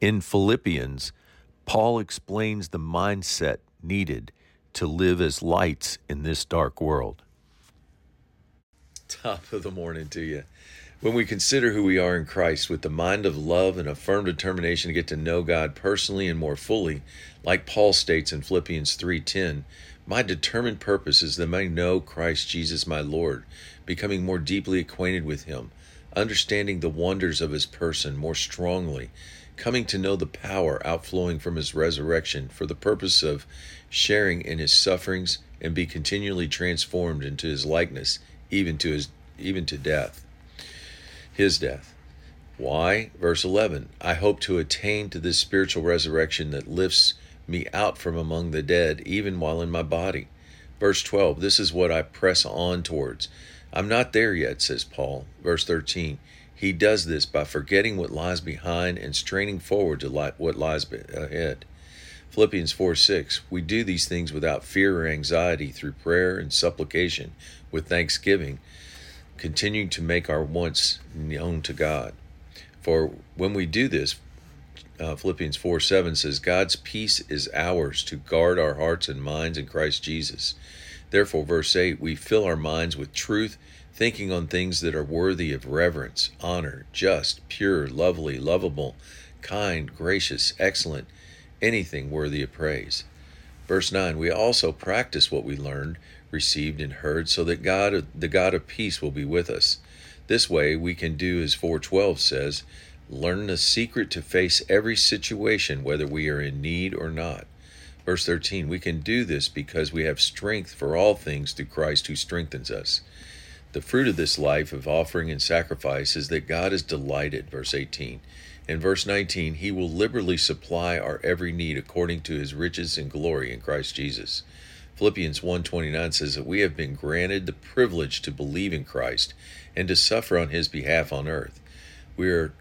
In Philippians, Paul explains the mindset needed to live as lights in this dark world. Top of the morning to you. When we consider who we are in Christ with the mind of love and a firm determination to get to know God personally and more fully, like Paul states in Philippians 3:10, my determined purpose is that I know Christ Jesus my Lord, becoming more deeply acquainted with him, understanding the wonders of his person more strongly, coming to know the power outflowing from his resurrection for the purpose of sharing in his sufferings and be continually transformed into his likeness, even to his even to death his death. Why? Verse 11 I hope to attain to this spiritual resurrection that lifts me out from among the dead, even while in my body. Verse 12 This is what I press on towards. I'm not there yet, says Paul. Verse 13 He does this by forgetting what lies behind and straining forward to what lies ahead. Philippians 4 6 We do these things without fear or anxiety through prayer and supplication with thanksgiving continuing to make our wants known to God. For when we do this, uh, Philippians 4 7 says, God's peace is ours to guard our hearts and minds in Christ Jesus. Therefore, verse 8, we fill our minds with truth, thinking on things that are worthy of reverence, honor, just, pure, lovely, lovable, kind, gracious, excellent, anything worthy of praise. Verse 9, we also practice what we learned received and heard so that God the God of peace will be with us. This way we can do as 412 says, learn the secret to face every situation whether we are in need or not. Verse 13, we can do this because we have strength for all things through Christ who strengthens us. The fruit of this life of offering and sacrifice is that God is delighted, verse 18. In verse 19, He will liberally supply our every need according to His riches and glory in Christ Jesus. Philippians 1:29 says that we have been granted the privilege to believe in Christ and to suffer on his behalf on earth. We are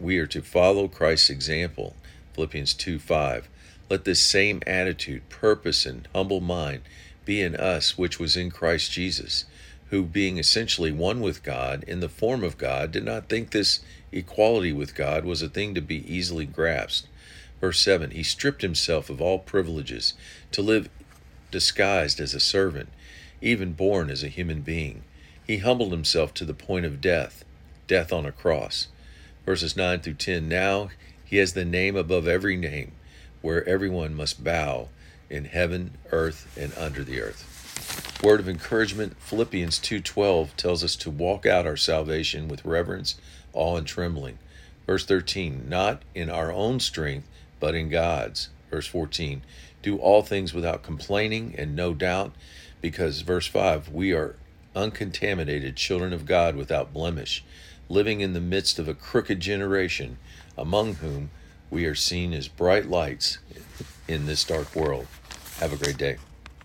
we are to follow Christ's example. Philippians 2:5. Let this same attitude, purpose, and humble mind be in us which was in Christ Jesus, who being essentially one with God in the form of God did not think this equality with God was a thing to be easily grasped. Verse 7 He stripped himself of all privileges to live disguised as a servant, even born as a human being. He humbled himself to the point of death, death on a cross. Verses 9 through 10 Now he has the name above every name, where everyone must bow in heaven, earth, and under the earth. Word of encouragement Philippians 2:12 tells us to walk out our salvation with reverence, awe and trembling. Verse 13, not in our own strength, but in God's. Verse 14, do all things without complaining and no doubt, because, verse 5, we are uncontaminated children of God without blemish, living in the midst of a crooked generation, among whom we are seen as bright lights in this dark world. Have a great day.